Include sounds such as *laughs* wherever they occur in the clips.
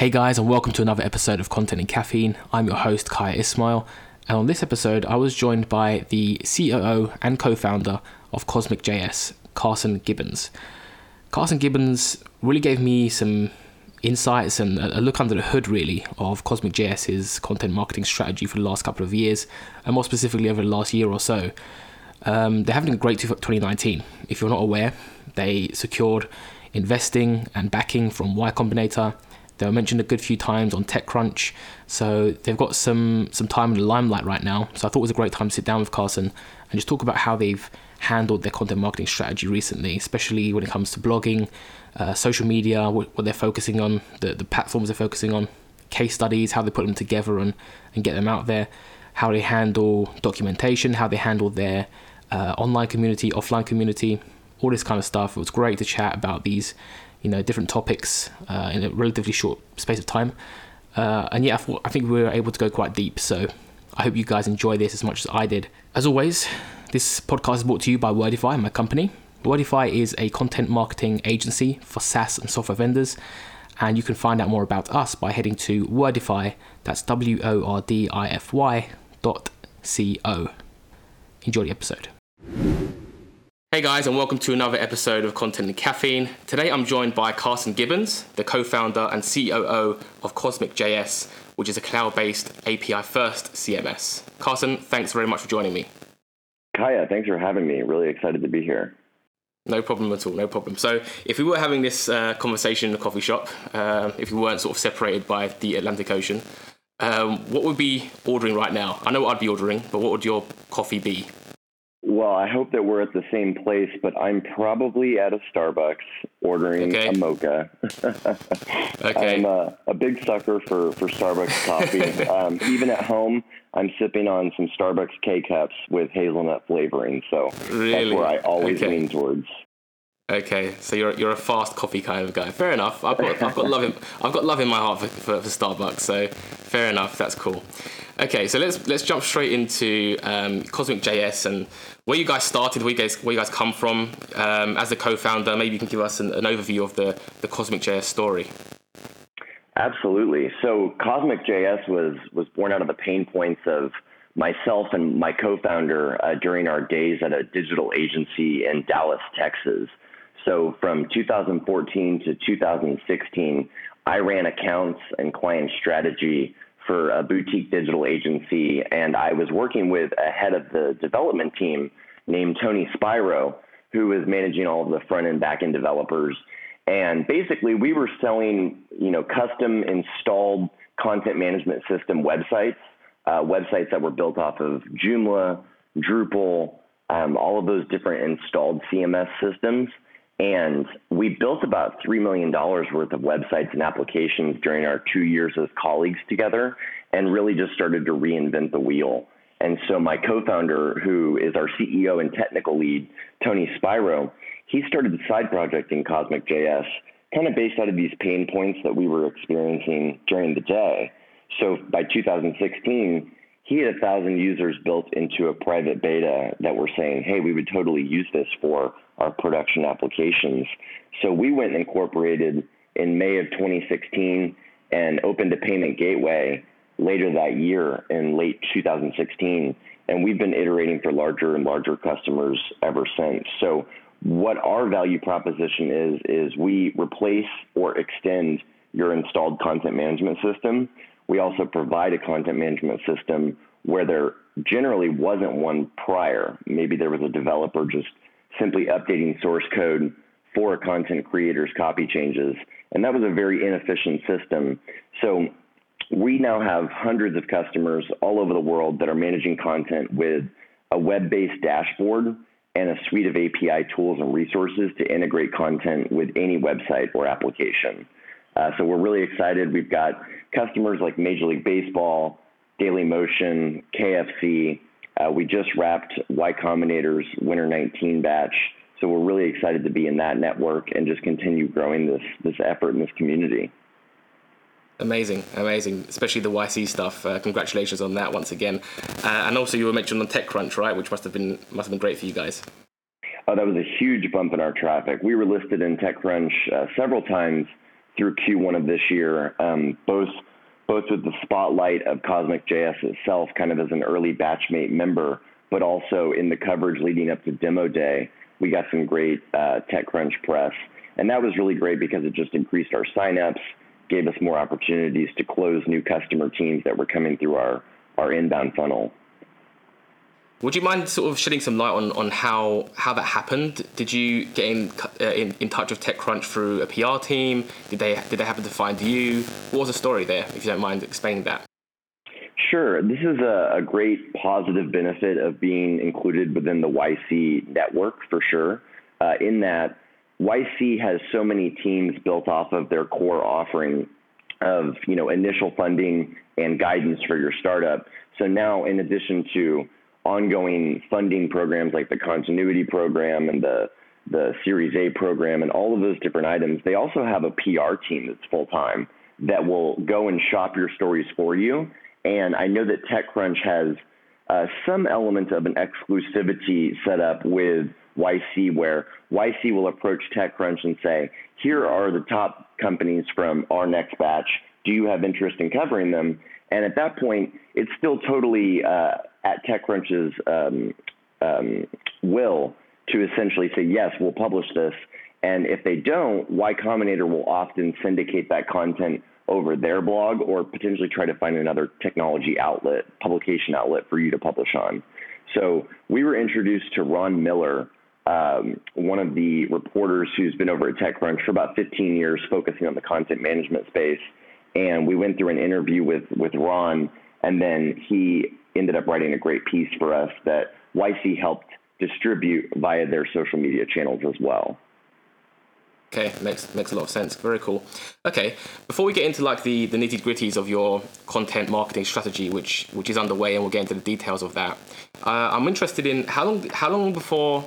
Hey guys, and welcome to another episode of Content and Caffeine. I'm your host, Kaya Ismail, and on this episode, I was joined by the COO and co founder of Cosmic JS, Carson Gibbons. Carson Gibbons really gave me some insights and a look under the hood, really, of Cosmic JS's content marketing strategy for the last couple of years, and more specifically over the last year or so. Um, they're having a great 2019. If you're not aware, they secured investing and backing from Y Combinator they were mentioned a good few times on TechCrunch, so they've got some some time in the limelight right now. So I thought it was a great time to sit down with Carson and just talk about how they've handled their content marketing strategy recently, especially when it comes to blogging, uh, social media, what, what, they're focusing on, the the platforms they're focusing on, case studies, how they put them together and and get them out there, how they handle documentation, how they handle their uh, online community, offline community, all this kind of stuff. It was great to chat about these you know different topics uh, in a relatively short space of time. Uh, and yeah, I, thought, I think we were able to go quite deep. So I hope you guys enjoy this as much as I did. As always, this podcast is brought to you by Wordify, my company. Wordify is a content marketing agency for SaaS and software vendors. And you can find out more about us by heading to Wordify, that's W O R D I F Y dot C O. Enjoy the episode. Hey guys, and welcome to another episode of Content and Caffeine. Today I'm joined by Carson Gibbons, the co founder and COO of Cosmic JS, which is a cloud based API first CMS. Carson, thanks very much for joining me. Kaya, thanks for having me. Really excited to be here. No problem at all, no problem. So, if we were having this uh, conversation in a coffee shop, uh, if we weren't sort of separated by the Atlantic Ocean, um, what would be ordering right now? I know what I'd be ordering, but what would your coffee be? Well, I hope that we're at the same place, but I'm probably at a Starbucks ordering okay. a mocha. *laughs* okay. I'm a, a, big sucker for, for Starbucks coffee. *laughs* um, even at home, I'm sipping on some Starbucks K cups with hazelnut flavoring. So really? that's where I always okay. lean towards. Okay, so you're you're a fast coffee kind of guy. Fair enough. I've got I've got love in *laughs* I've got love in my heart for, for, for Starbucks. So fair enough. That's cool. Okay, so let's let's jump straight into um, Cosmic JS and where you guys started, where you guys where you guys come from. Um, as a co-founder, maybe you can give us an, an overview of the the Cosmic JS story. Absolutely. So Cosmic JS was was born out of the pain points of myself and my co-founder uh, during our days at a digital agency in Dallas, Texas. So from 2014 to 2016, I ran accounts and client strategy for a boutique digital agency, and I was working with a head of the development team named Tony Spiro, who was managing all of the front and back end developers. And basically, we were selling, you know, custom installed content management system websites, uh, websites that were built off of Joomla, Drupal, um, all of those different installed CMS systems. And we built about $3 million worth of websites and applications during our two years as colleagues together and really just started to reinvent the wheel. And so my co-founder, who is our CEO and technical lead, Tony Spiro, he started the side project in Cosmic JS, kind of based out of these pain points that we were experiencing during the day. So by 2016, he had a thousand users built into a private beta that were saying, hey, we would totally use this for our production applications. So we went and incorporated in May of 2016 and opened a payment gateway later that year in late 2016. And we've been iterating for larger and larger customers ever since. So what our value proposition is, is we replace or extend your installed content management system we also provide a content management system where there generally wasn't one prior. Maybe there was a developer just simply updating source code for a content creator's copy changes. And that was a very inefficient system. So we now have hundreds of customers all over the world that are managing content with a web based dashboard and a suite of API tools and resources to integrate content with any website or application. Uh, so we're really excited. We've got customers like Major League Baseball, Daily Motion, KFC. Uh, we just wrapped Y Combinator's Winter 19 batch. So we're really excited to be in that network and just continue growing this this effort in this community. Amazing, amazing, especially the YC stuff. Uh, congratulations on that once again. Uh, and also, you were mentioned on TechCrunch, right? Which must have been must have been great for you guys. Oh, that was a huge bump in our traffic. We were listed in TechCrunch uh, several times through Q1 of this year, um, both both with the spotlight of Cosmic JS itself, kind of as an early Batchmate member, but also in the coverage leading up to Demo Day, we got some great uh, TechCrunch press, and that was really great because it just increased our signups, gave us more opportunities to close new customer teams that were coming through our our inbound funnel. Would you mind sort of shedding some light on, on how, how that happened? Did you get in, uh, in, in touch with TechCrunch through a PR team? Did they did they happen to find you? What was the story there? If you don't mind explaining that. Sure. This is a, a great positive benefit of being included within the YC network for sure. Uh, in that YC has so many teams built off of their core offering of you know initial funding and guidance for your startup. So now, in addition to ongoing funding programs like the continuity program and the the Series A program and all of those different items, they also have a PR team that's full time that will go and shop your stories for you. And I know that TechCrunch has uh, some element of an exclusivity set up with YC, where YC will approach TechCrunch and say, "Here are the top companies from our next batch. Do you have interest in covering them?" And at that point, it's still totally uh, at TechCrunch's um, um, will to essentially say, yes, we'll publish this. And if they don't, Y Combinator will often syndicate that content over their blog or potentially try to find another technology outlet, publication outlet for you to publish on. So we were introduced to Ron Miller, um, one of the reporters who's been over at TechCrunch for about 15 years, focusing on the content management space. And we went through an interview with, with Ron, and then he ended up writing a great piece for us that YC helped distribute via their social media channels as well. Okay, makes makes a lot of sense. Very cool. Okay, before we get into like the, the nitty gritties of your content marketing strategy, which which is underway, and we'll get into the details of that. Uh, I'm interested in how long how long before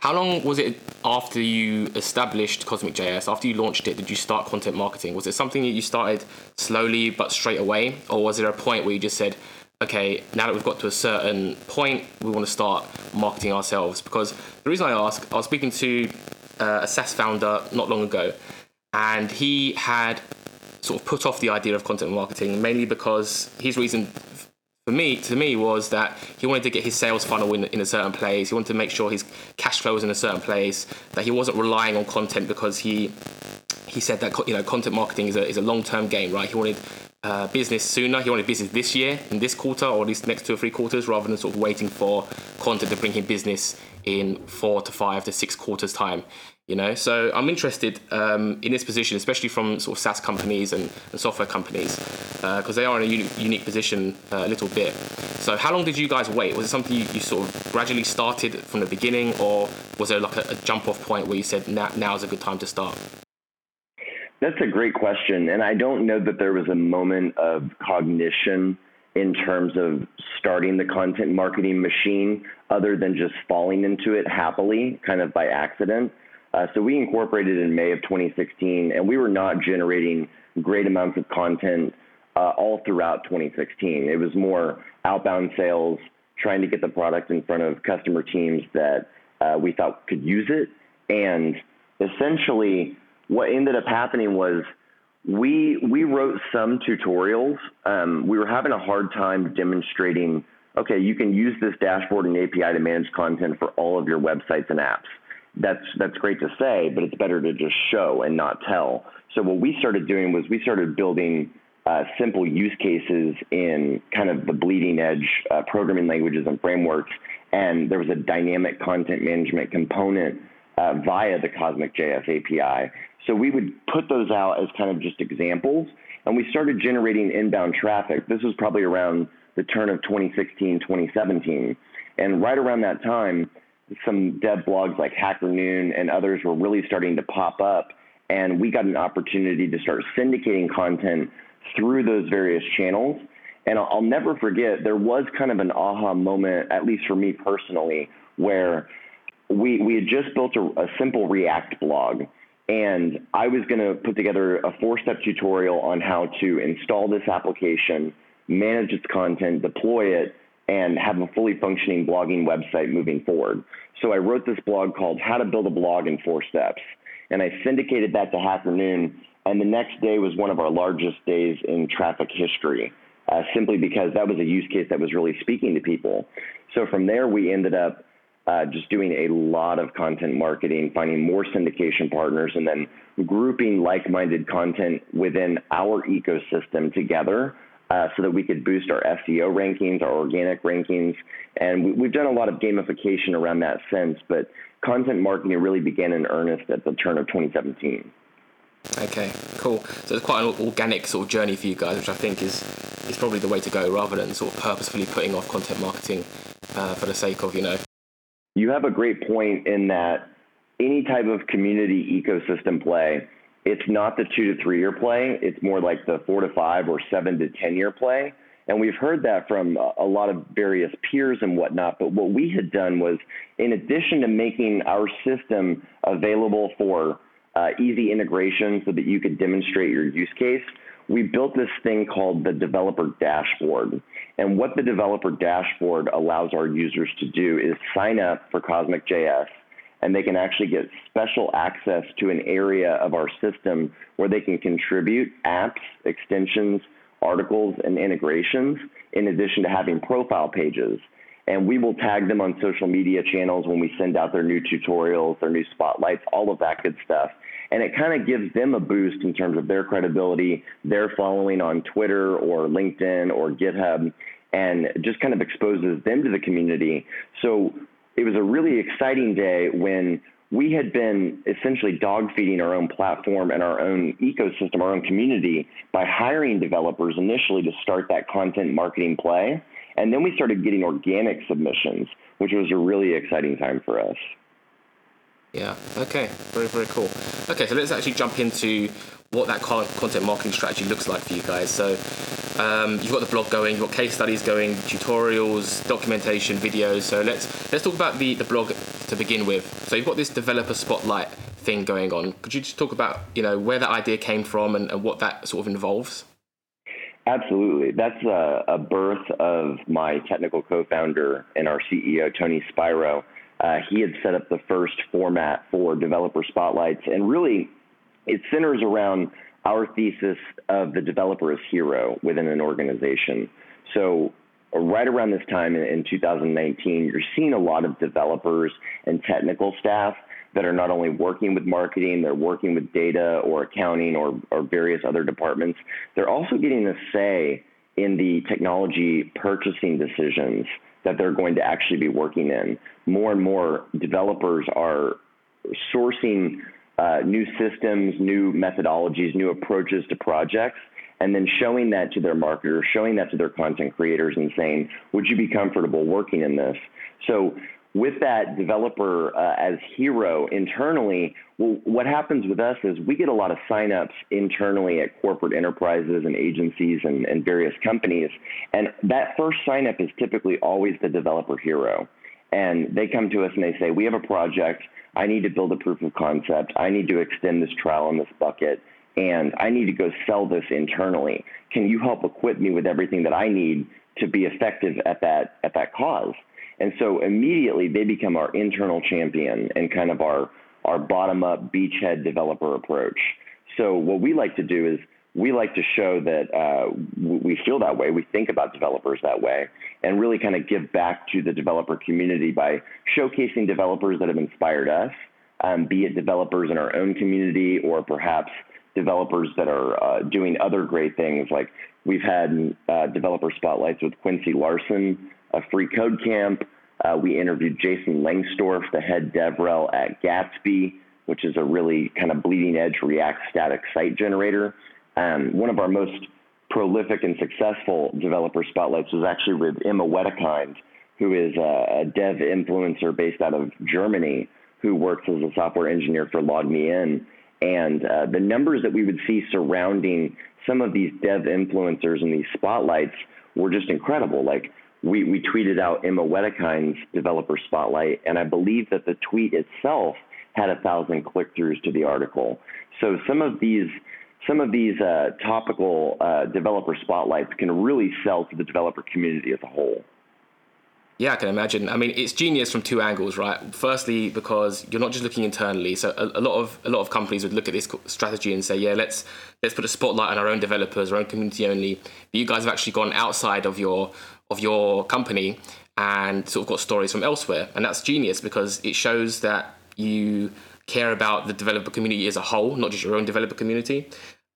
how long was it after you established Cosmic JS? After you launched it, did you start content marketing? Was it something that you started slowly but straight away, or was there a point where you just said, okay, now that we've got to a certain point, we want to start marketing ourselves. Because the reason I ask, I was speaking to uh, a SaaS founder not long ago, and he had sort of put off the idea of content marketing mainly because his reason for me to me was that he wanted to get his sales funnel in, in a certain place he wanted to make sure his cash flow was in a certain place that he wasn't relying on content because he he said that you know content marketing is a, is a long-term game right he wanted uh, business sooner. He wanted business this year, in this quarter, or at least next two or three quarters, rather than sort of waiting for content to bring him business in four to five to six quarters' time. You know, so I'm interested um, in this position, especially from sort of SaaS companies and, and software companies, because uh, they are in a uni- unique position uh, a little bit. So, how long did you guys wait? Was it something you, you sort of gradually started from the beginning, or was there like a, a jump off point where you said now, now is a good time to start? That's a great question. And I don't know that there was a moment of cognition in terms of starting the content marketing machine other than just falling into it happily, kind of by accident. Uh, so we incorporated in May of 2016, and we were not generating great amounts of content uh, all throughout 2016. It was more outbound sales, trying to get the product in front of customer teams that uh, we thought could use it. And essentially, what ended up happening was we we wrote some tutorials. Um, we were having a hard time demonstrating. Okay, you can use this dashboard and API to manage content for all of your websites and apps. That's that's great to say, but it's better to just show and not tell. So what we started doing was we started building uh, simple use cases in kind of the bleeding edge uh, programming languages and frameworks, and there was a dynamic content management component uh, via the Cosmic JS API. So we would put those out as kind of just examples, and we started generating inbound traffic. This was probably around the turn of 2016, 2017. And right around that time, some dev blogs like Hacker Noon and others were really starting to pop up, and we got an opportunity to start syndicating content through those various channels. And I'll, I'll never forget, there was kind of an aha moment, at least for me personally, where we, we had just built a, a simple React blog and I was going to put together a four step tutorial on how to install this application, manage its content, deploy it, and have a fully functioning blogging website moving forward. So I wrote this blog called How to Build a Blog in Four Steps. And I syndicated that to Hacker Noon. and the next day was one of our largest days in traffic history, uh, simply because that was a use case that was really speaking to people. So from there, we ended up uh, just doing a lot of content marketing, finding more syndication partners, and then grouping like minded content within our ecosystem together uh, so that we could boost our SEO rankings, our organic rankings. And we, have done a lot of gamification around that since, but content marketing really began in earnest at the turn of 2017. Okay, cool. So it's quite an organic sort of journey for you guys, which I think is is probably the way to go, rather than sort of purposefully putting off content marketing uh, for the sake of you know. You have a great point in that any type of community ecosystem play, it's not the two to three year play. It's more like the four to five or seven to ten year play. And we've heard that from a lot of various peers and whatnot. But what we had done was, in addition to making our system available for uh, easy integration so that you could demonstrate your use case, we built this thing called the developer dashboard. And what the developer dashboard allows our users to do is sign up for Cosmic JS and they can actually get special access to an area of our system where they can contribute apps, extensions, articles, and integrations, in addition to having profile pages. And we will tag them on social media channels when we send out their new tutorials, their new spotlights, all of that good stuff. And it kind of gives them a boost in terms of their credibility, their following on Twitter or LinkedIn or GitHub, and just kind of exposes them to the community. So it was a really exciting day when we had been essentially dog feeding our own platform and our own ecosystem, our own community by hiring developers initially to start that content marketing play. And then we started getting organic submissions, which was a really exciting time for us. Yeah. Okay. Very very cool. Okay, so let's actually jump into what that content marketing strategy looks like for you guys. So um, you've got the blog going, you've got case studies going, tutorials, documentation, videos. So let's let's talk about the the blog to begin with. So you've got this developer spotlight thing going on. Could you just talk about you know where that idea came from and, and what that sort of involves? Absolutely. That's a, a birth of my technical co-founder and our CEO, Tony Spiro. Uh, he had set up the first format for developer spotlights, and really, it centers around our thesis of the developer as hero within an organization. So, right around this time in 2019, you're seeing a lot of developers and technical staff that are not only working with marketing, they're working with data or accounting or, or various other departments. They're also getting a say in the technology purchasing decisions that they're going to actually be working in. More and more developers are sourcing uh, new systems, new methodologies, new approaches to projects, and then showing that to their marketers, showing that to their content creators, and saying, "Would you be comfortable working in this?" So with that developer uh, as hero internally, well, what happens with us is we get a lot of signups internally at corporate enterprises and agencies and, and various companies. And that first signup is typically always the developer hero. And they come to us and they say, We have a project. I need to build a proof of concept. I need to extend this trial in this bucket. And I need to go sell this internally. Can you help equip me with everything that I need to be effective at that at that cause? And so immediately they become our internal champion and kind of our, our bottom up beachhead developer approach. So what we like to do is we like to show that uh, we feel that way, we think about developers that way, and really kind of give back to the developer community by showcasing developers that have inspired us, um, be it developers in our own community or perhaps developers that are uh, doing other great things. Like we've had uh, developer spotlights with Quincy Larson, a free code camp. Uh, we interviewed Jason Lengstorf, the head DevRel at Gatsby, which is a really kind of bleeding edge React static site generator. Um, one of our most prolific and successful developer spotlights was actually with Emma Wedekind, who is a, a dev influencer based out of Germany who works as a software engineer for LogMeIn. And uh, the numbers that we would see surrounding some of these dev influencers and these spotlights were just incredible. Like we, we tweeted out Emma Wedekind's developer spotlight, and I believe that the tweet itself had a thousand click-throughs to the article. So some of these some of these uh, topical uh, developer spotlights can really sell to the developer community as a whole. Yeah, I can imagine. I mean, it's genius from two angles, right? Firstly, because you're not just looking internally. So a, a, lot of a lot of companies would look at this strategy and say, yeah, let's let's put a spotlight on our own developers, our own community only. But you guys have actually gone outside of your of your company and sort of got stories from elsewhere, and that's genius because it shows that you care about the developer community as a whole, not just your own developer community.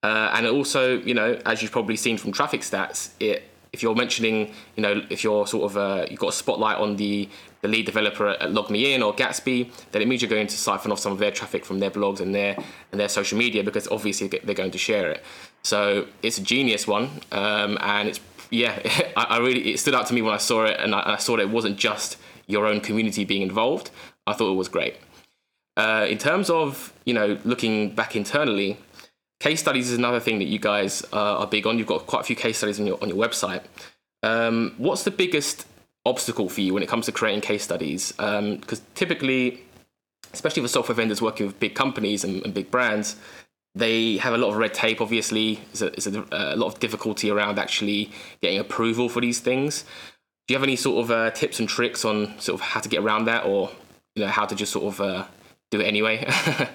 Uh, and also, you know, as you've probably seen from traffic stats, it if you're mentioning, you know, if you're sort of uh, you've got a spotlight on the the lead developer at, LogMeIn or Gatsby, then it means you're going to siphon off some of their traffic from their blogs and their and their social media because obviously they're going to share it. So it's a genius one, um, and it's yeah, *laughs* I, I, really it stood out to me when I saw it, and I, I, saw that it wasn't just your own community being involved. I thought it was great. Uh, in terms of you know looking back internally, Case studies is another thing that you guys uh, are big on. You've got quite a few case studies on your on your website. Um, what's the biggest obstacle for you when it comes to creating case studies? Because um, typically, especially for software vendors working with big companies and, and, big brands, they have a lot of red tape. Obviously, there's a, a, a, lot of difficulty around actually getting approval for these things. Do you have any sort of uh, tips and tricks on sort of how to get around that, or you know how to just sort of uh, do it anyway? *laughs*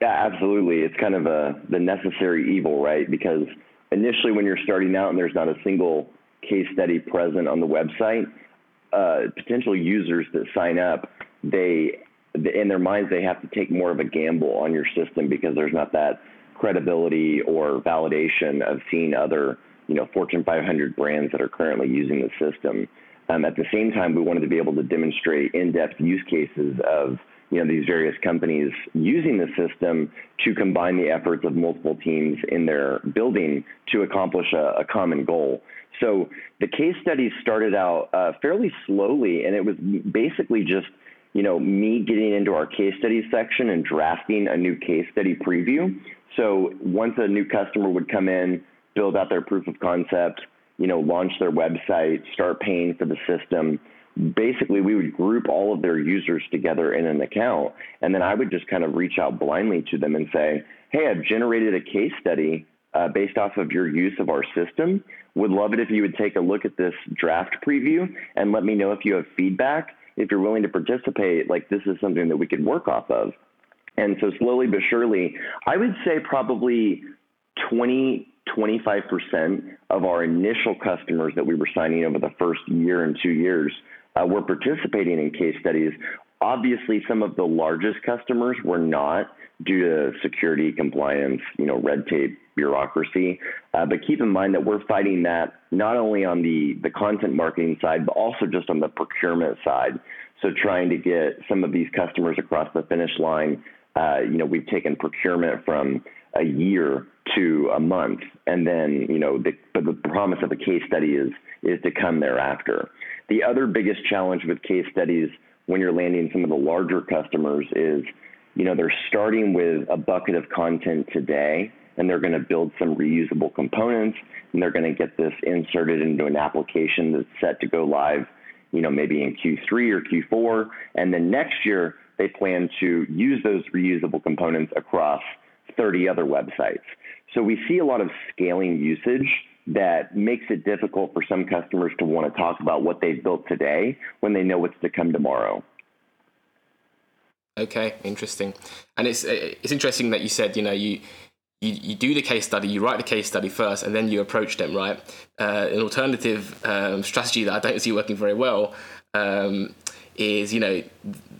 Yeah, absolutely. It's kind of a the necessary evil, right? Because initially, when you're starting out and there's not a single case study present on the website, uh, potential users that sign up, they in their minds they have to take more of a gamble on your system because there's not that credibility or validation of seeing other you know Fortune 500 brands that are currently using the system. Um, at the same time, we wanted to be able to demonstrate in-depth use cases of you know these various companies using the system to combine the efforts of multiple teams in their building to accomplish a, a common goal. So the case studies started out uh, fairly slowly, and it was basically just you know me getting into our case study section and drafting a new case study preview. So once a new customer would come in, build out their proof of concept, you know, launch their website, start paying for the system basically we would group all of their users together in an account and then i would just kind of reach out blindly to them and say hey i've generated a case study uh, based off of your use of our system. Would love it if you would take a look at this draft preview and let me know if you have feedback if you're willing to participate like this is something that we could work off of. And so slowly but surely i would say probably 20 25% of our initial customers that we were signing over the first year and two years uh, were participating in case studies. Obviously, some of the largest customers were not due to security, compliance, you know, red tape, bureaucracy. Uh, but keep in mind that we're fighting that not only on the the content marketing side, but also just on the procurement side. So trying to get some of these customers across the finish line. Uh, you know, we've taken procurement from a year to a month, and then you know, the, but the promise of a case study is is to come thereafter. The other biggest challenge with case studies when you're landing some of the larger customers is, you know, they're starting with a bucket of content today and they're going to build some reusable components and they're going to get this inserted into an application that's set to go live, you know, maybe in Q3 or Q4. And then next year, they plan to use those reusable components across 30 other websites. So we see a lot of scaling usage that makes it difficult for some customers to want to talk about what they've built today when they know what's to come tomorrow. Okay, interesting. And it's it's interesting that you said you know you you, you do the case study, you write the case study first, and then you approach them, right? Uh, an alternative um, strategy that I don't see working very well um, is, you know,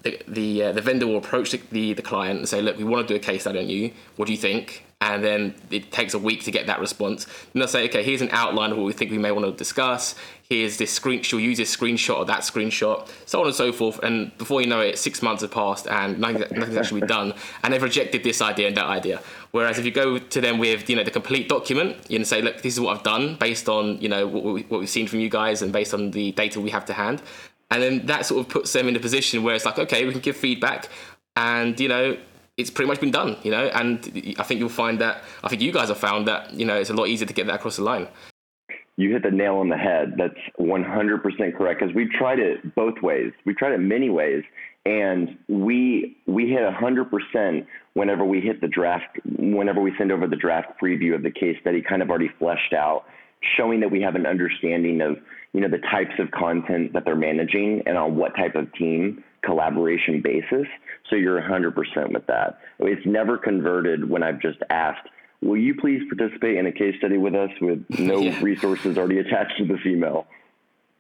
the the, uh, the vendor will approach the, the, the client and say, look, we want to do a case study on you. What do you think? And then it takes a week to get that response. And they'll say, okay, here's an outline of what we think we may want to discuss. Here's this screen. She'll use this screenshot or that screenshot, so on and so forth. And before you know it, six months have passed and nothing, nothing's actually done. *laughs* And they've rejected this idea and that idea. Whereas if you go to them with you know the complete document, you say, look, this is what I've done based on you know what, we, what we've seen from you guys and based on the data we have to hand. And then that sort of puts them in a position where it's like, okay, we can give feedback, and you know it's pretty much been done, you know. And I think you'll find that I think you guys have found that you know it's a lot easier to get that across the line. You hit the nail on the head. That's 100% correct because we tried it both ways. We tried it many ways, and we we hit 100% whenever we hit the draft. Whenever we send over the draft preview of the case study, kind of already fleshed out showing that we have an understanding of you know the types of content that they're managing and on what type of team collaboration basis. So you're 100% with that. It's never converted when I've just asked, will you please participate in a case study with us with *laughs* no yeah. resources already attached to this email?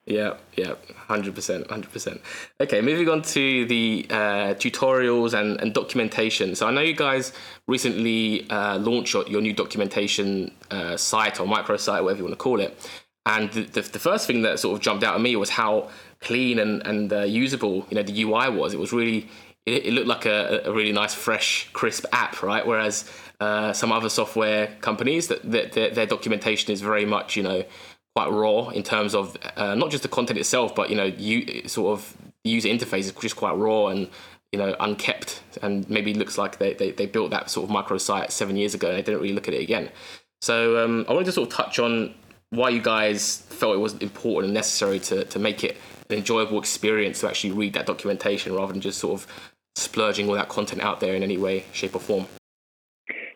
Yeah, yeah, hundred percent, hundred percent. Okay, moving on to the uh, tutorials and, and documentation. So I know you guys recently uh, launched your, your new documentation uh, site or microsite, whatever you want to call it. And the, the, the, first thing that sort of jumped out at me was how clean and and uh, usable, you know, the UI was. It was really, it, it looked like a, a, really nice, fresh, crisp app, right? Whereas uh, some other software companies, that, that their, their documentation is very much, you know quite raw in terms of uh, not just the content itself, but you know, you sort of user interface is just quite raw and you know unkept, and maybe looks like they, they, they built that sort of microsite seven years ago and they didn't really look at it again. So um, I wanted to sort of touch on why you guys felt it was important and necessary to to make it an enjoyable experience to actually read that documentation rather than just sort of splurging all that content out there in any way, shape, or form.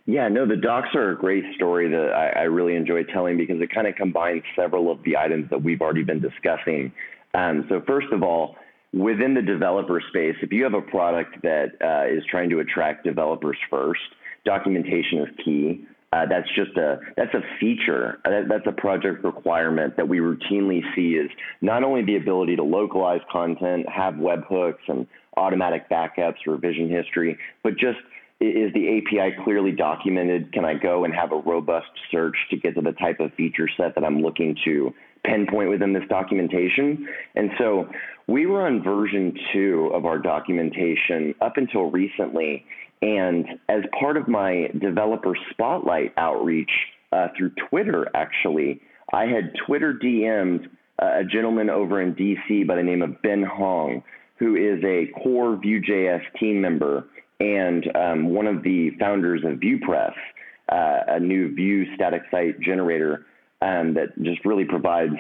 Yeah, no, the docs are a great story that I, I really enjoy telling because it kind of combines several of the items that we've already been discussing. Um, so, first of all, within the developer space, if you have a product that uh, is trying to attract developers first, documentation is key. Uh, that's just a that's a feature. Uh, that, that's a project requirement that we routinely see is not only the ability to localize content, have webhooks and automatic backups, revision history, but just is the API clearly documented? Can I go and have a robust search to get to the type of feature set that I'm looking to pinpoint within this documentation? And so we were on version two of our documentation up until recently. And as part of my developer spotlight outreach uh, through Twitter, actually, I had Twitter DM'd uh, a gentleman over in DC by the name of Ben Hong, who is a core Vue.js team member and um, one of the founders of VuePress, uh, a new Vue static site generator um, that just really provides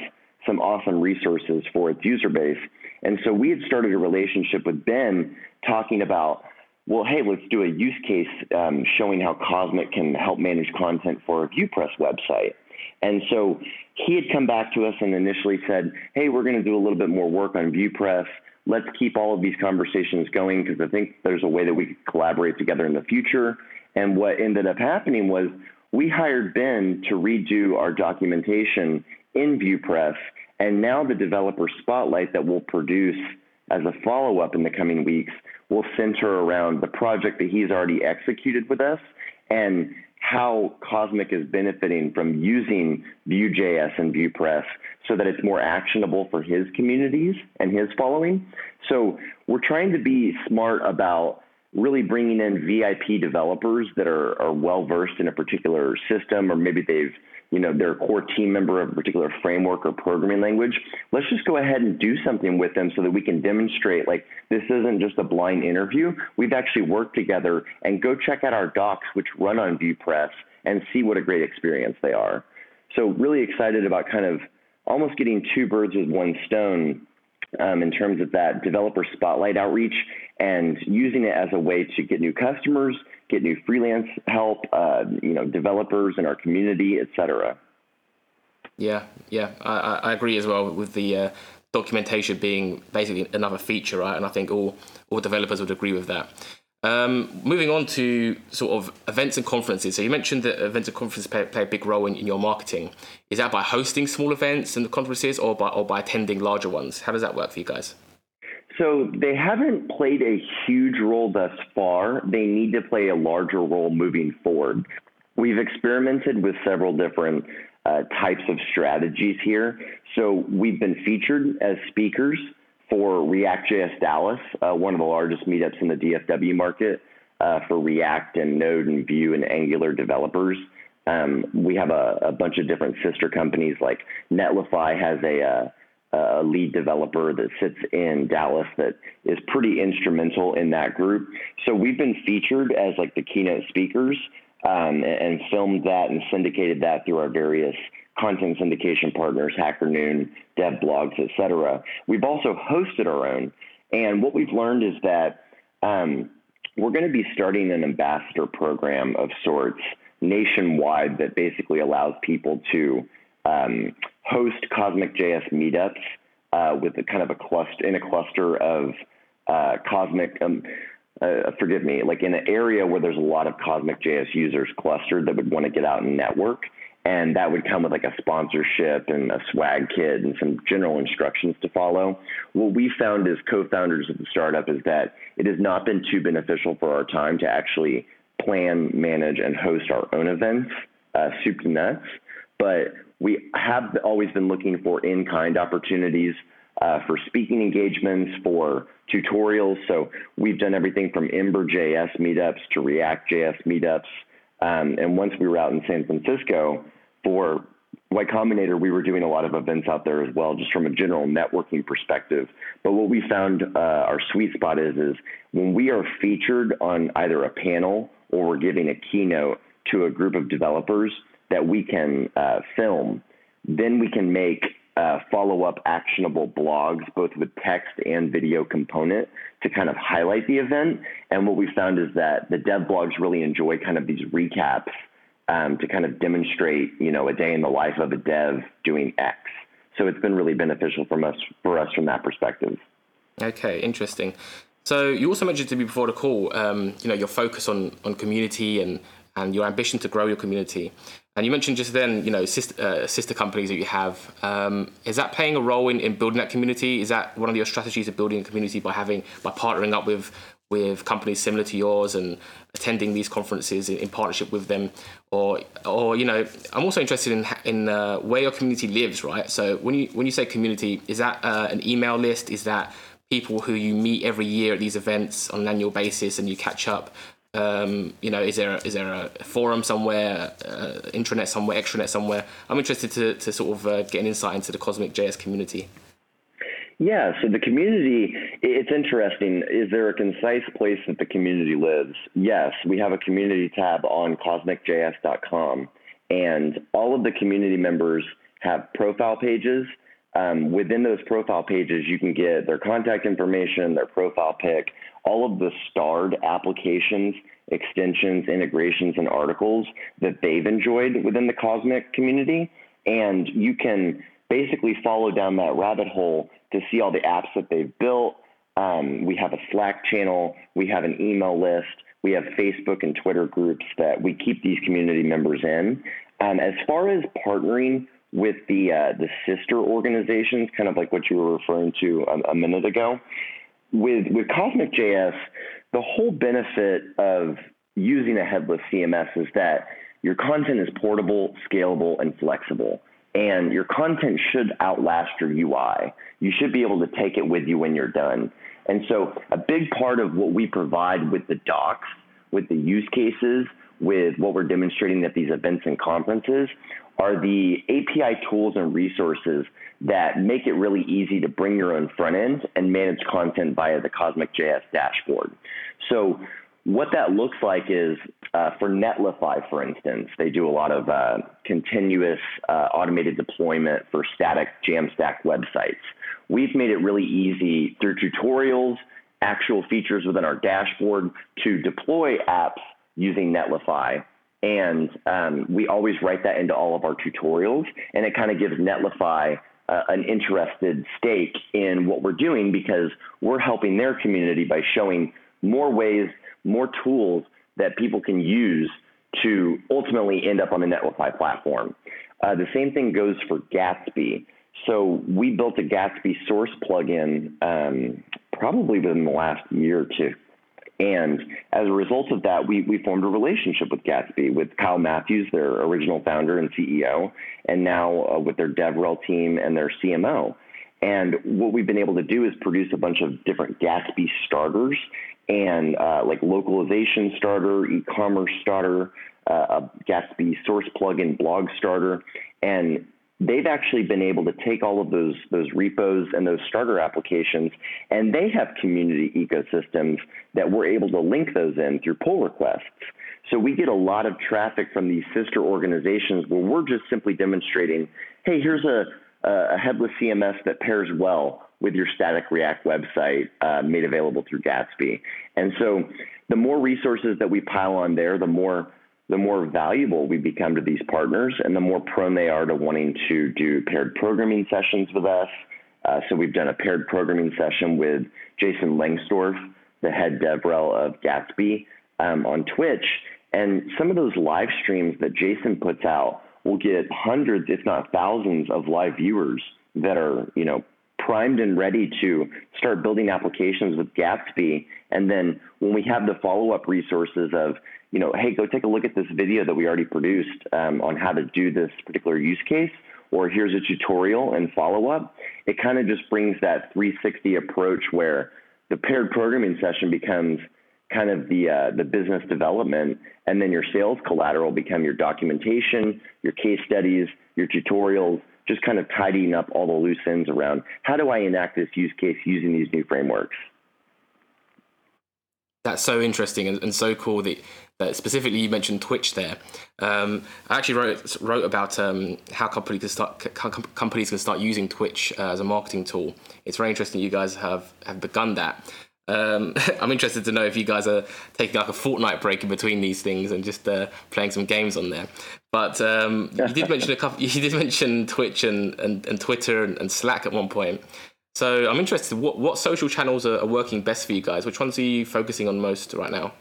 some awesome resources for its user base. And so we had started a relationship with Ben talking about, well, hey, let's do a use case um, showing how Cosmic can help manage content for a VuePress website. And so he had come back to us and initially said, hey, we're going to do a little bit more work on VuePress let's keep all of these conversations going because I think there's a way that we could collaborate together in the future. And what ended up happening was we hired Ben to redo our documentation in VuePress, and now the developer spotlight that we'll produce as a follow up in the coming weeks will center around the project that he's already executed with us and how Cosmic is benefiting from using Vue.js and VuePress so that it's more actionable for his communities and his following. So we're trying to be smart about really bringing in VIP developers that are, are well versed in a particular system, or maybe they've you know, they're a core team member of a particular framework or programming language. Let's just go ahead and do something with them so that we can demonstrate like this isn't just a blind interview. We've actually worked together and go check out our docs, which run on VuePress, and see what a great experience they are. So, really excited about kind of almost getting two birds with one stone um, in terms of that developer spotlight outreach and using it as a way to get new customers, get new freelance help, uh, you know, developers in our community, et cetera. Yeah, yeah, I, I agree as well with the uh, documentation being basically another feature, right? And I think all all developers would agree with that. Um, moving on to sort of events and conferences. So you mentioned that events and conferences play, play a big role in, in, your marketing. Is that by hosting small events and the conferences, or by or by attending larger ones? How does that work for you guys? So they haven't played a huge role thus far. They need to play a larger role moving forward. We've experimented with several different uh, types of strategies here. So we've been featured as speakers for React.js Dallas, uh, one of the largest meetups in the DFW market uh, for React and Node and Vue and Angular developers. Um, we have a, a, bunch of different sister companies like Netlify has a, a, uh, a, lead developer that sits in Dallas that is pretty instrumental in that group. So we've been featured as like the keynote speakers um, and, filmed that and syndicated that through our various content syndication partners, Hacker Noon, dev blogs, etc. We've also hosted our own, and what we've learned is that um, we're going to be starting an ambassador program of sorts nationwide that basically allows people to um, host Cosmic JS meetups uh, with a kind of a cluster in a cluster of uh, Cosmic. Um, uh, forgive me, like in an area where there's a lot of Cosmic JS users clustered that would want to get out and network. And that would come with like a sponsorship and a swag kit and some general instructions to follow. What we found as co founders of the startup is that it has not been too beneficial for our time to actually plan, manage, and host our own events, uh, soup to nuts. But we have always been looking for in kind opportunities uh, for speaking engagements, for tutorials. So we've done everything from Ember.js meetups to React.js meetups. Um, and once we were out in San Francisco for Y Combinator, we were doing a lot of events out there as well, just from a general networking perspective. But what we found uh, our sweet spot is, is when we are featured on either a panel or we're giving a keynote to a group of developers that we can uh, film, then we can make uh, follow up actionable blogs, both with text and video component, to kind of highlight the event. And what we found is that the dev blogs really enjoy kind of these recaps um, to kind of demonstrate, you know, a day in the life of a dev doing X. So it's been really beneficial from us for us from that perspective. Okay, interesting. So you also mentioned to me before the call, um, you know, your focus on on community and and your ambition to grow your community. And you mentioned just then, you know, sister, uh, sister companies that you have. Um, is that playing a role in, in building that community? Is that one of your strategies of building a community by having by partnering up with with companies similar to yours and attending these conferences in, in partnership with them? Or or you know, I'm also interested in in uh, where your community lives, right? So when you when you say community, is that uh, an email list? Is that people who you meet every year at these events on an annual basis and you catch up? Um, you know, is there a, is there a forum somewhere, uh, intranet somewhere, extranet somewhere? I'm interested to, to sort of uh, get an insight into the Cosmic JS community. Yeah, so the community, it's interesting. Is there a concise place that the community lives? Yes, we have a community tab on cosmicjs.com, and all of the community members have profile pages. Um, within those profile pages, you can get their contact information, their profile pic, all of the starred applications, extensions, integrations, and articles that they've enjoyed within the Cosmic community. And you can basically follow down that rabbit hole to see all the apps that they've built. Um, we have a Slack channel, we have an email list, we have Facebook and Twitter groups that we keep these community members in. Um, as far as partnering with the uh, the sister organizations, kind of like what you were referring to a, a minute ago, with with Cosmic JS, the whole benefit of using a headless CMS is that your content is portable, scalable, and flexible. And your content should outlast your UI. You should be able to take it with you when you're done. And so, a big part of what we provide with the docs, with the use cases, with what we're demonstrating at these events and conferences are the API tools and resources that make it really easy to bring your own front end and manage content via the Cosmic JS dashboard. So what that looks like is uh, for Netlify, for instance, they do a lot of uh, continuous uh, automated deployment for static Jamstack websites. We've made it really easy through tutorials, actual features within our dashboard to deploy apps using Netlify and um, we always write that into all of our tutorials, and it kind of gives Netlify uh, an interested stake in what we're doing because we're helping their community by showing more ways, more tools that people can use to ultimately end up on the Netlify platform. Uh, the same thing goes for Gatsby. So we built a Gatsby source plugin um, probably within the last year or two. And as a result of that, we, we formed a relationship with Gatsby, with Kyle Mathews, their original founder and CEO, and now uh, with their DevRel team and their CMO. And what we've been able to do is produce a bunch of different Gatsby starters and uh, like localization starter, e-commerce starter, uh, a Gatsby source plugin blog starter, and they've actually been able to take all of those those repos and those starter applications and they have community ecosystems that we're able to link those in through pull requests. So we get a lot of traffic from these sister organizations where we're just simply demonstrating hey here's a a headless cms that pairs well with your static react website uh, made available through gatsby. And so the more resources that we pile on there the more the more valuable we become to these partners and the more prone they are to wanting to do paired programming sessions with us. Uh, so we've done a paired programming session with Jason Lengstorf, the head DevRel of Gatsby, um, on Twitch. And some of those live streams that Jason puts out will get hundreds, if not thousands, of live viewers that are, you know, primed and ready to start building applications with Gatsby. And then when we have the follow up resources of, you know, hey, go take a look at this video that we already produced um, on how to do this particular use case, or here's a tutorial and follow up, it kind of just brings that 360 approach where the paired programming session becomes kind of the uh, the business development, and then your sales collateral become your documentation, your case studies, your tutorials, just kind of tidying up all the loose ends around how do I enact this use case using these new frameworks. That's so interesting and, and so cool that, that specifically you mentioned Twitch there. Um, I actually wrote wrote about um, how companies can start companies can start using Twitch uh, as a marketing tool. It's very interesting you guys have have begun that. Um, *laughs* I'm interested to know if you guys are taking like a Fortnite break in between these things and just uh, playing some games on there. But um, you did mention a couple. *laughs* You did mention Twitch and, and, and Twitter and, and, Slack at one point. So I'm interested. What what social channels are, are working best for you guys? Which ones are you focusing on most right now?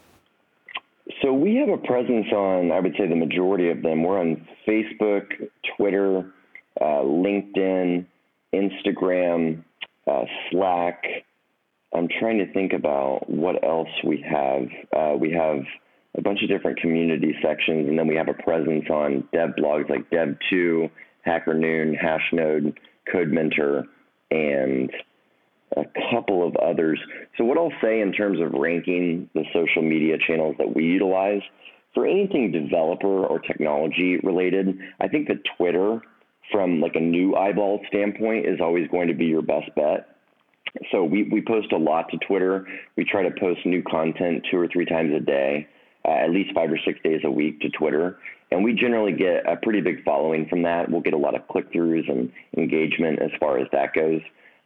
So we have a presence on, I would say, the majority of them. We're on Facebook, Twitter, uh, LinkedIn, Instagram, uh, Slack. I'm trying to think about what else we have. Uh, we have a bunch of different community sections, and then we have a presence on dev blogs like Dev2, Hacker Noon, Hashnode, Code Mentor, and a couple of others. So, what I'll say in terms of ranking the social media channels that we utilize for anything developer or technology related, I think that Twitter, from like a new eyeball standpoint, is always going to be your best bet. So we, we post a lot to Twitter. We try to post new content two or three times a day, uh, at least five or six days a week to Twitter. And we generally get a pretty big following from that. We'll get a lot of click throughs and engagement as far as that goes.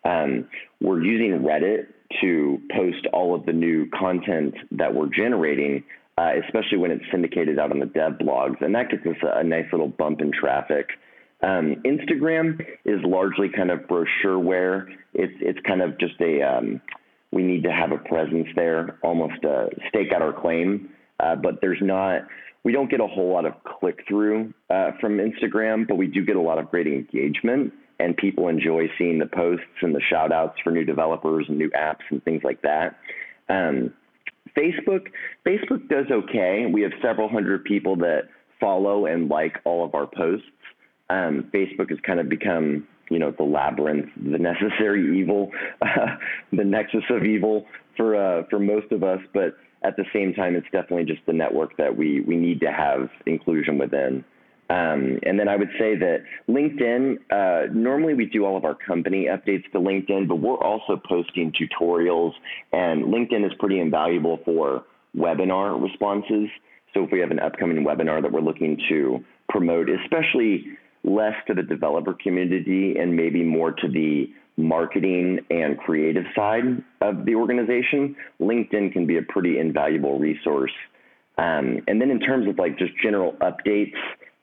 Um, we're using Reddit to post all of the new content that we're generating, uh, especially when it's syndicated out on the dev blogs. And that gets us a, a nice little bump in traffic. Um, Instagram is largely kind of brochureware. It's it's kind of just a um, we need to have a presence there, almost stake out our claim. Uh, but there's not we don't get a whole lot of click through uh, from Instagram, but we do get a lot of great engagement, and people enjoy seeing the posts and the shout outs for new developers and new apps and things like that. Um, Facebook Facebook does okay. We have several hundred people that follow and like all of our posts um, Facebook has kind of become, you know, the labyrinth, the *laughs* necessary evil, uh, *laughs* the nexus of evil for uh, for most of us. But at the same time, it's definitely just the network that we we need to have inclusion within. Um, and then I would say that LinkedIn, uh, normally we do all of our company updates to LinkedIn, but we're also posting tutorials, and LinkedIn is pretty invaluable for webinar responses. So if we have an upcoming webinar that we're looking to promote, especially less to the developer community and maybe more to the marketing and creative side of the organization, LinkedIn can be a pretty invaluable resource. Um, and then in terms of like just general updates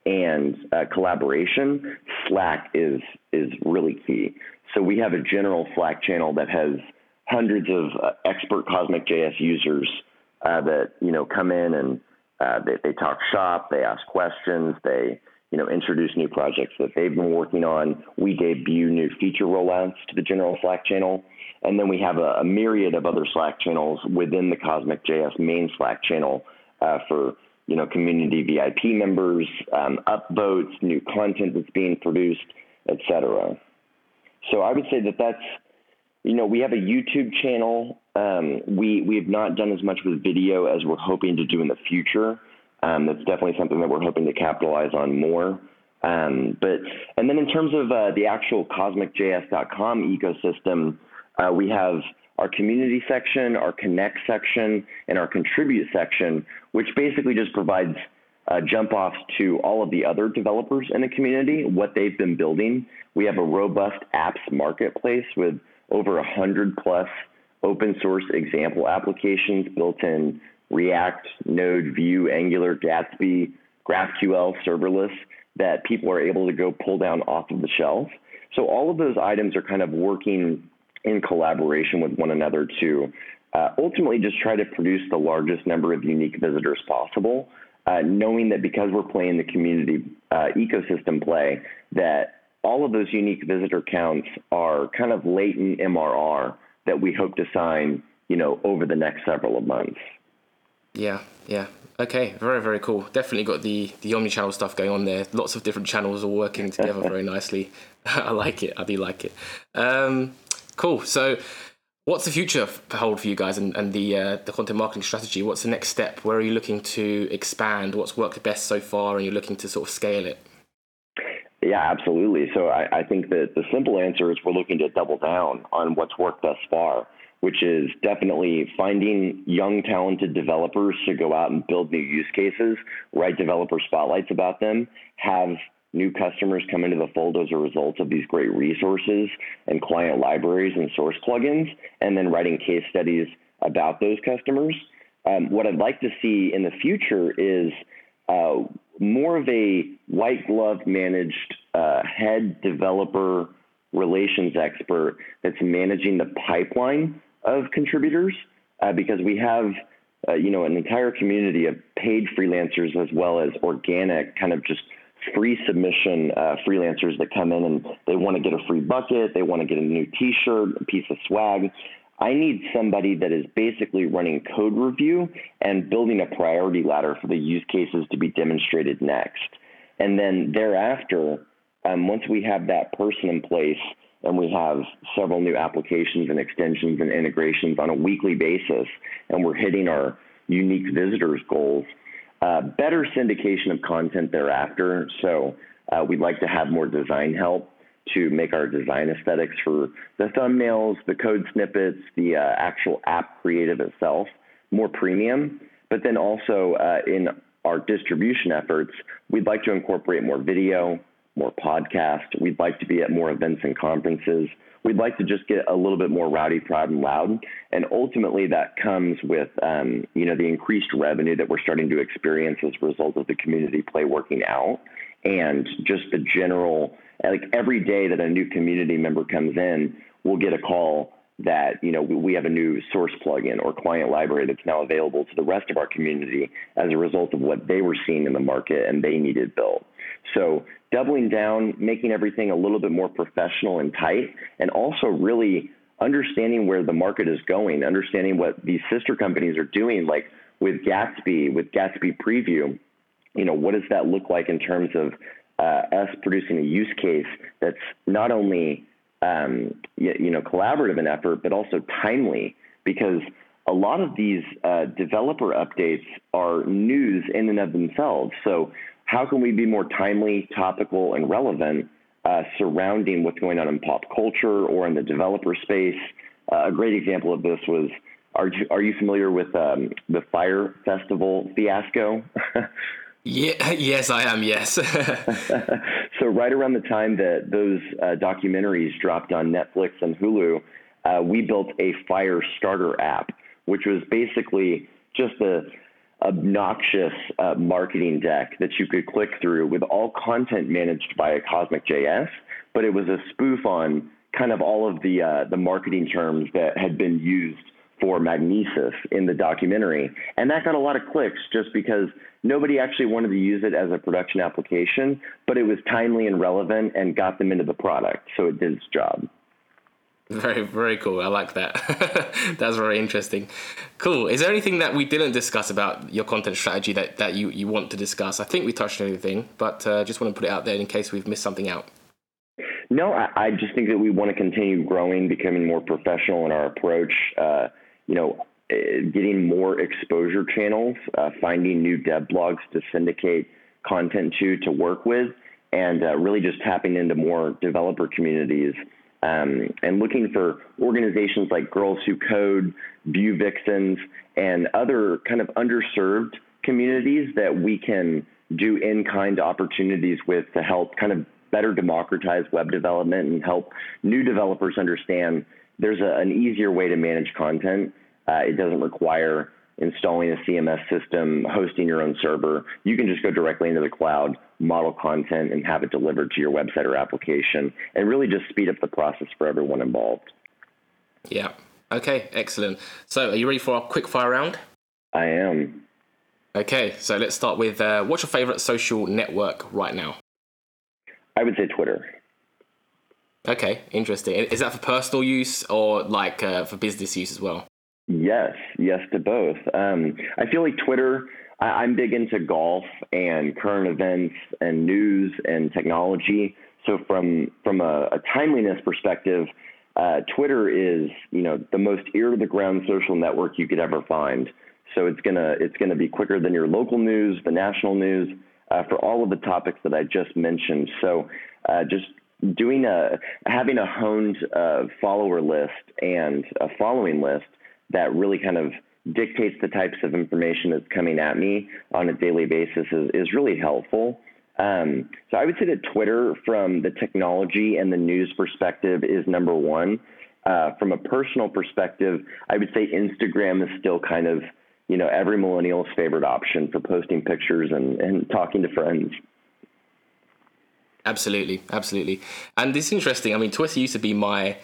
and uh, collaboration, Slack is is really key. So we have a general Slack channel that has hundreds of uh, expert Cosmic JS users uh, that you know come in and uh, they, they talk shop, they ask questions, they you know, introduce new projects that they've been working on. We debut new feature rollouts to the general Slack channel. And then we have a, a myriad of other Slack channels within the Cosmic JS main Slack channel uh, for, you know, community VIP members, um, upvotes, new content that's being produced, etc. So I would say that that's, you know, we have a YouTube channel. Um, we we have not done as much with video as we're hoping to do in the future. Um, that's definitely something that we're hoping to capitalize on more. Um, but and then in terms of uh, the actual CosmicJS.com ecosystem, uh, we have our community section, our connect section, and our contribute section, which basically just provides uh, jump offs to all of the other developers in the community, what they've been building. We have a robust apps marketplace with over 100 plus open source example applications built in React, Node, Vue, Angular, Gatsby, GraphQL, serverless that people are able to go pull down off of the shelf. So all of those items are kind of working in collaboration with one another to uh, ultimately just try to produce the largest number of unique visitors possible, uh, knowing that because we're playing the community uh, ecosystem play, that all of those unique visitor counts are kind of latent MRR that we hope to sign, you know, over the next several months. Yeah, yeah. Okay, very very cool. Definitely got the the omni-channel stuff going on there. Lots of different channels all working together very *laughs* nicely. *laughs* I like it. I do like it. Um, cool. So, what's the future hold for you guys and, and the uh, the content marketing strategy? What's the next step? Where are you looking to expand? What's worked best so far, and you're looking to sort of scale it? Yeah, absolutely. So I, I think that the simple answer is we're looking to double down on what's worked thus far which is definitely finding young, talented developers to go out and build new use cases, write developer spotlights about them, have new customers come into the fold as a result of these great resources and client libraries and source plugins, and then writing case studies about those customers. Um, what I'd like to see in the future is uh, more of a white glove managed uh, head developer relations expert that's managing the pipeline of contributors uh, because we have uh, you know an entire community of paid freelancers as well as organic kind of just free submission uh, freelancers that come in and they want to get a free bucket, they want to get a new T-shirt, a piece of swag. I need somebody that is basically running code review and building a priority ladder for the use cases to be demonstrated next. And then thereafter, um, once we have that person in place, and we have several new applications and extensions and integrations on a weekly basis, and we're hitting our unique visitors goals. Uh, better syndication of content thereafter. So uh, we'd like to have more design help to make our design aesthetics for the thumbnails, the code snippets, the uh, actual app creative itself more premium. But then also uh, in our distribution efforts, we'd like to incorporate more video, more podcasts. We'd like to be at more events and conferences. We'd like to just get a little bit more rowdy, proud, and loud. And ultimately, that comes with um, you know the increased revenue that we're starting to experience as a result of the community play working out, and just the general like every day that a new community member comes in, we'll get a call that you know we have a new source plugin or client library that's now available to the rest of our community as a result of what they were seeing in the market and they needed built. So doubling down, making everything a little bit more professional and tight, and also really understanding where the market is going, understanding what these sister companies are doing, like with Gatsby, with Gatsby Preview. You know, what does that look like in terms of uh, us producing a use case that's not only um, you, you, know collaborative in effort, but also timely because a lot of these uh, developer updates are news in and of themselves. So how can we be more timely, topical, and relevant uh, surrounding what's going on in pop culture or in the developer space? Uh, a great example of this was are you, are you familiar with um, the Fyre Festival fiasco? *laughs* yeah, yes, I am. Yes. *laughs* so right around the time that those uh, documentaries dropped on Netflix and Hulu, uh, we built a Fire starter app, which was basically just a obnoxious uh, marketing deck that you could click through with all content managed by Cosmic JS, but it was a spoof on kind of all of the uh, the marketing terms that had been used for Magnises in the documentary, and that got a lot of clicks just because nobody actually wanted to use it as a production application, but it was timely and relevant and got them into the product, so it did its job. Very, very cool. I like that. *laughs* That's very interesting. Cool. Is there anything that we didn't discuss about your content strategy that, that you, you want to discuss? I think we touched on everything, but uh, just want to put it out there in case we've missed something out. No, I, I just think that we want to continue growing, becoming more professional in our approach. Uh, you know, eh, getting more exposure channels, uh, finding new dev blogs to syndicate content to to work with, and uh, really just tapping into more developer communities um, and looking for organizations like Girls Who Code, Vue Vixens, and other kind of underserved communities that we can do in kind opportunities with to help kind of better democratize web development and help new developers understand there's a, an easier way to manage content. Uh, it doesn't require installing a CMS system, hosting your own server. You can just go directly into the cloud, model content, and have it delivered to your website or application, and really just speed up the process for everyone involved. Yeah. Okay, excellent. So, are you ready for our quick fire round? I am. Okay, so let's start with uh, what's your favorite social network right now? I would say Twitter. Okay, interesting. Is that for personal use or like uh, for business use as well? Yes, yes to both. Um, I feel like Twitter. I, am big into golf and current events and news and technology. So from from a, a timeliness perspective, uh, Twitter is you know the most ear to the ground social network you could ever find. So it's gonna it's gonna be quicker than your local news, the national news, uh, for all of the topics that I just mentioned. So uh, just doing a having a honed uh, follower list and a following list that really kind of dictates the types of information that's coming at me on a daily basis is, is really helpful. Um, so I would say that Twitter, from the technology and the news perspective, is number one. Uh, from a personal perspective, I would say Instagram is still kind of you know every millennial's favorite option for posting pictures and, and talking to friends. Absolutely, absolutely. And it's interesting. I mean, Twitter used to be my,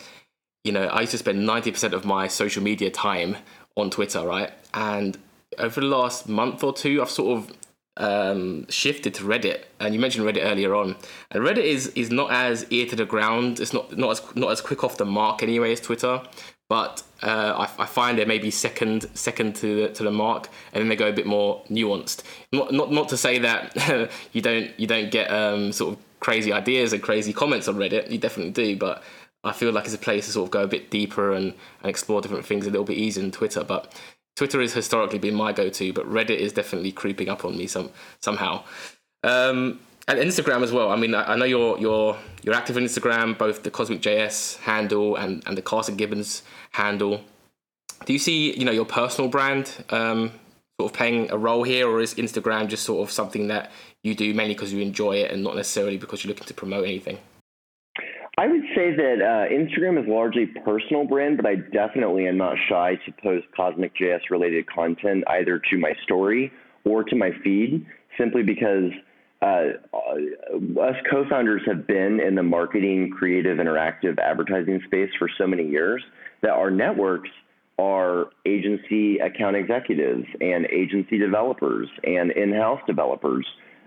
you know, I used to spend 90% of my social media time on Twitter, right? And over the last month or two, I've sort of um, shifted to Reddit. And you mentioned Reddit earlier on. And Reddit is is not as ear to the ground. It's not not as not as quick off the mark anyway as Twitter. But uh, I, I, find it maybe second second to the, to the mark, and then they go a bit more nuanced. Not not not to say that *laughs* you don't you don't get um, sort of crazy ideas and crazy comments on Reddit. You definitely do, but I feel like it's a place to sort of go a bit deeper and, and explore different things a little bit easier than Twitter. But Twitter has historically been my go-to, but Reddit is definitely creeping up on me some somehow. Um, and Instagram as well. I mean, I, I, know you're you're you're active on Instagram, both the Cosmic JS handle and and the Carson Gibbons handle. Do you see you know your personal brand um, sort of playing a role here, or is Instagram just sort of something that you do mainly because you enjoy it and not necessarily because you're looking to promote anything? I would say that uh, Instagram is largely personal brand, but I definitely am not shy to post Cosmic JS related content either to my story or to my feed, simply because uh, us co-founders have been in the marketing, creative, interactive advertising space for so many years that our networks are agency account executives and agency developers and in-house developers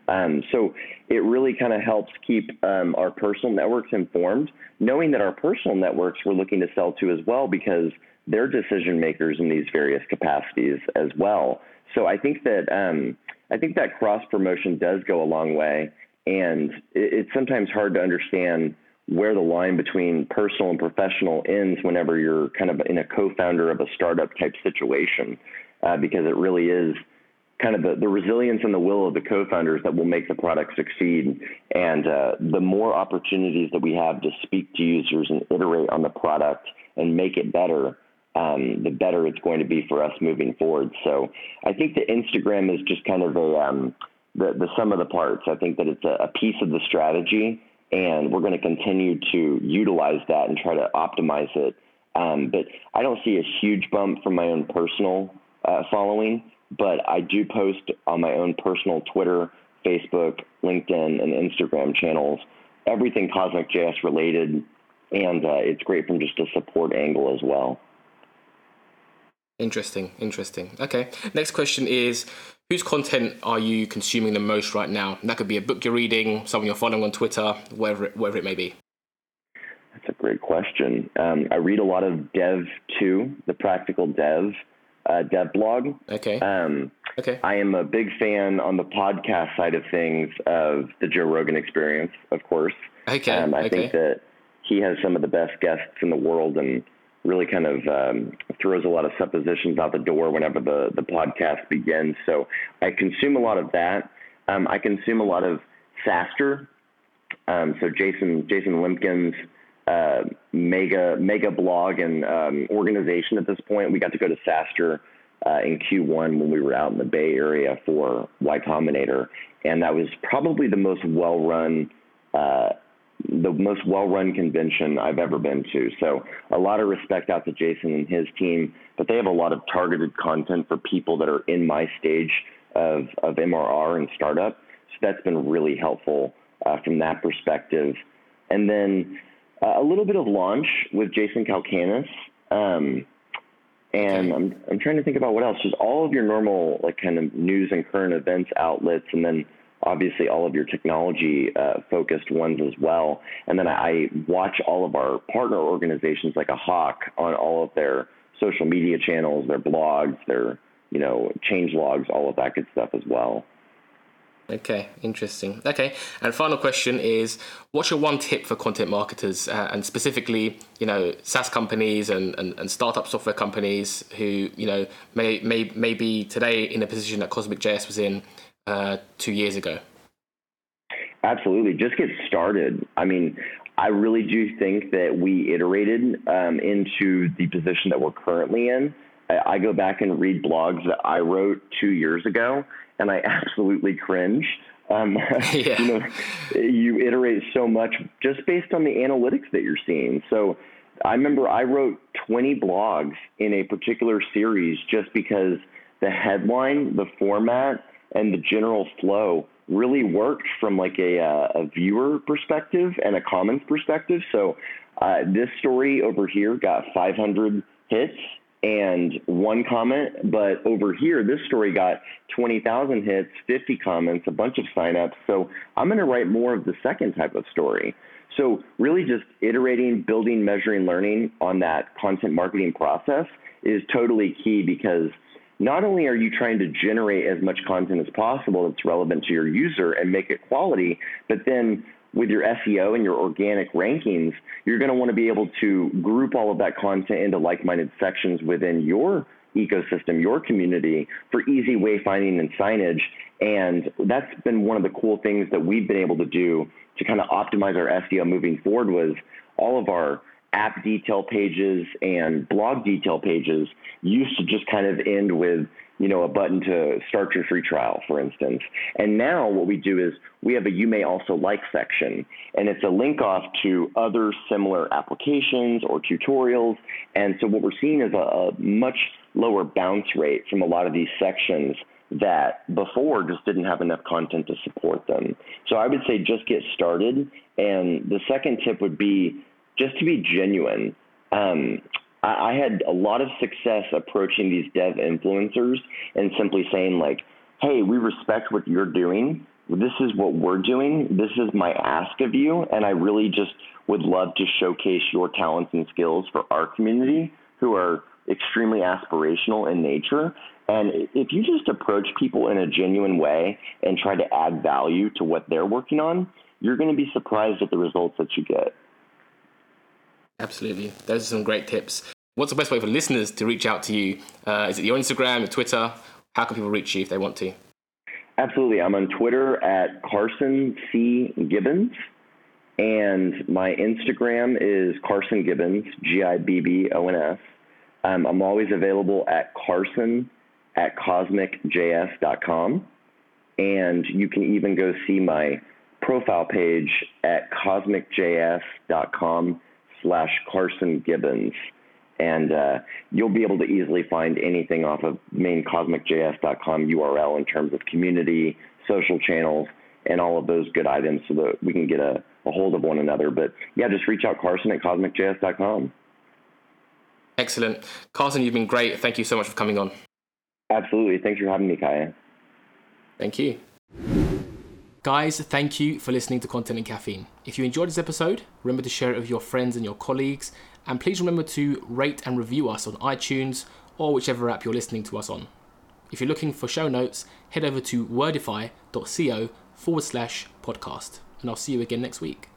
um, so it really kind of helps keep um, our personal networks informed, knowing that our personal networks we're looking to sell to as well because they're decision makers in these various capacities as well. So I think that um, I think that cross promotion does go a long way, and it, it's sometimes hard to understand where the line between personal and professional ends whenever you're kind of in a co-founder of a startup type situation, uh, because it really is kind of the, the resilience and the will of the co-founders that will make the product succeed. And uh, the more opportunities that we have to speak to users and iterate on the product and make it better, um, the better it's going to be for us moving forward. So I think that Instagram is just kind of a um, the, the sum of the parts. I think that it's a, a piece of the strategy, and we're going to continue to utilize that and try to optimize it. Um, but I don't see a huge bump from my own personal uh, following but I do post on my own personal Twitter, Facebook, LinkedIn, and Instagram channels everything Cosmic JS related, and uh, it's great from just a support angle as well. Interesting, interesting. Okay, next question is whose content are you consuming the most right now? And that could be a book you're reading, someone you're following on Twitter, wherever it, whatever it may be. That's a great question. Um, I read a lot of Dev 2, the practical dev uh, dev blog. Okay. Um, okay. I am a big fan on the podcast side of things of the Joe Rogan Experience, of course. Okay. Um, I okay. think that he has some of the best guests in the world and really kind of um, throws a lot of suppositions out the door whenever the, the podcast begins. So I consume a lot of that. Um, I consume a lot of SaaStr. Um, so Jason Jason Lemkin's uh, mega mega blog and um, organization at this point. We got to go to SaaStr uh, in Q1 when we were out in the Bay Area for Y Combinator, and that was probably the most well run uh, the most well-run convention I've ever been to. So a lot of respect out to Jason and his team, but they have a lot of targeted content for people that are in my stage of, of MRR and startup. So that's been really helpful uh, from that perspective. And then uh, a little bit of launch with Jason Calacanis. Um, and. I'm, I'm trying to think about what else. Just all of your normal, like, kind of news and current events outlets, and then obviously all of your technology uh, focused ones as well. And then I watch all of our partner organizations like a hawk on all of their social media channels, their blogs, their you know change logs, all of that good stuff as well. Okay, interesting. Okay, and final question is, what's your one tip for content marketers, uh, and specifically, you know, SaaS companies and, and, and, startup software companies who, you know, may, may, may be today in a position that Cosmic JS was in uh, two years ago? Absolutely. Just get started. I mean, I really do think that we iterated um, into the position that we're currently in. I, I go back and read blogs that I wrote two years ago, and I absolutely cringe. Um, *laughs* *laughs* yeah. you know, you iterate so much just based on the analytics that you're seeing. So I remember I wrote 20 blogs in a particular series just because the headline, the format, and the general flow really worked from like a, uh, a viewer perspective and a comments perspective. So uh, this story over here got 500 hits and one comment, but over here, this story got 20,000 hits, 50 comments, a bunch of signups. So I'm going to write more of the second type of story. So really just iterating, building, measuring, learning on that content marketing process is totally key because – not only are you trying to generate as much content as possible that's relevant to your user and make it quality, but then with your SEO and your organic rankings, you're going to want to be able to group all of that content into like minded sections within your ecosystem, your community for easy wayfinding and signage. And that's been one of the cool things that we've been able to do to kind of optimize our SEO moving forward was all of our app detail pages and blog detail pages used to just kind of end with you know a button to start your free trial for instance and now what we do is we have a you may also like section and it's a link off to other similar applications or tutorials and so what we're seeing is a, a much lower bounce rate from a lot of these sections that before just didn't have enough content to support them. So I would say just get started. And the second tip would be just to be genuine, um, I, I had a lot of success approaching these dev influencers and simply saying like, "Hey, we respect what you're doing. This is what we're doing. This is my ask of you, and I really just would love to showcase your talents and skills for our community who are extremely aspirational in nature. And if you just approach people in a genuine way and try to add value to what they're working on, you're going to be surprised at the results that you get. Absolutely. Those are some great tips. What's the best way for listeners to reach out to you? Uh, is it your Instagram, your Twitter? How can people reach you if they want to? Absolutely. I'm on Twitter at Carson C. Gibbons. And my Instagram is Carson Gibbons, G I B B O N S. Um, I'm always available at Carson at cosmicjs.com. And you can even go see my profile page at cosmicjs.com slash Carson Gibbons. And uh, you'll be able to easily find anything off of maincosmicjs.com URL in terms of community, social channels, and all of those good items so that we can get a, a hold of one another. But yeah, just reach out Carson at cosmicjs.com. Excellent. Carson, you've been great. Thank you so much for coming on. Absolutely. Thanks for having me, Kaya. Thank you. Guys, thank you for listening to Content and Caffeine. If you enjoyed this episode, remember to share it with your friends and your colleagues. And please remember to rate and review us on iTunes or whichever app you're listening to us on. If you're looking for show notes, head over to wordify.co forward slash podcast. And I'll see you again next week.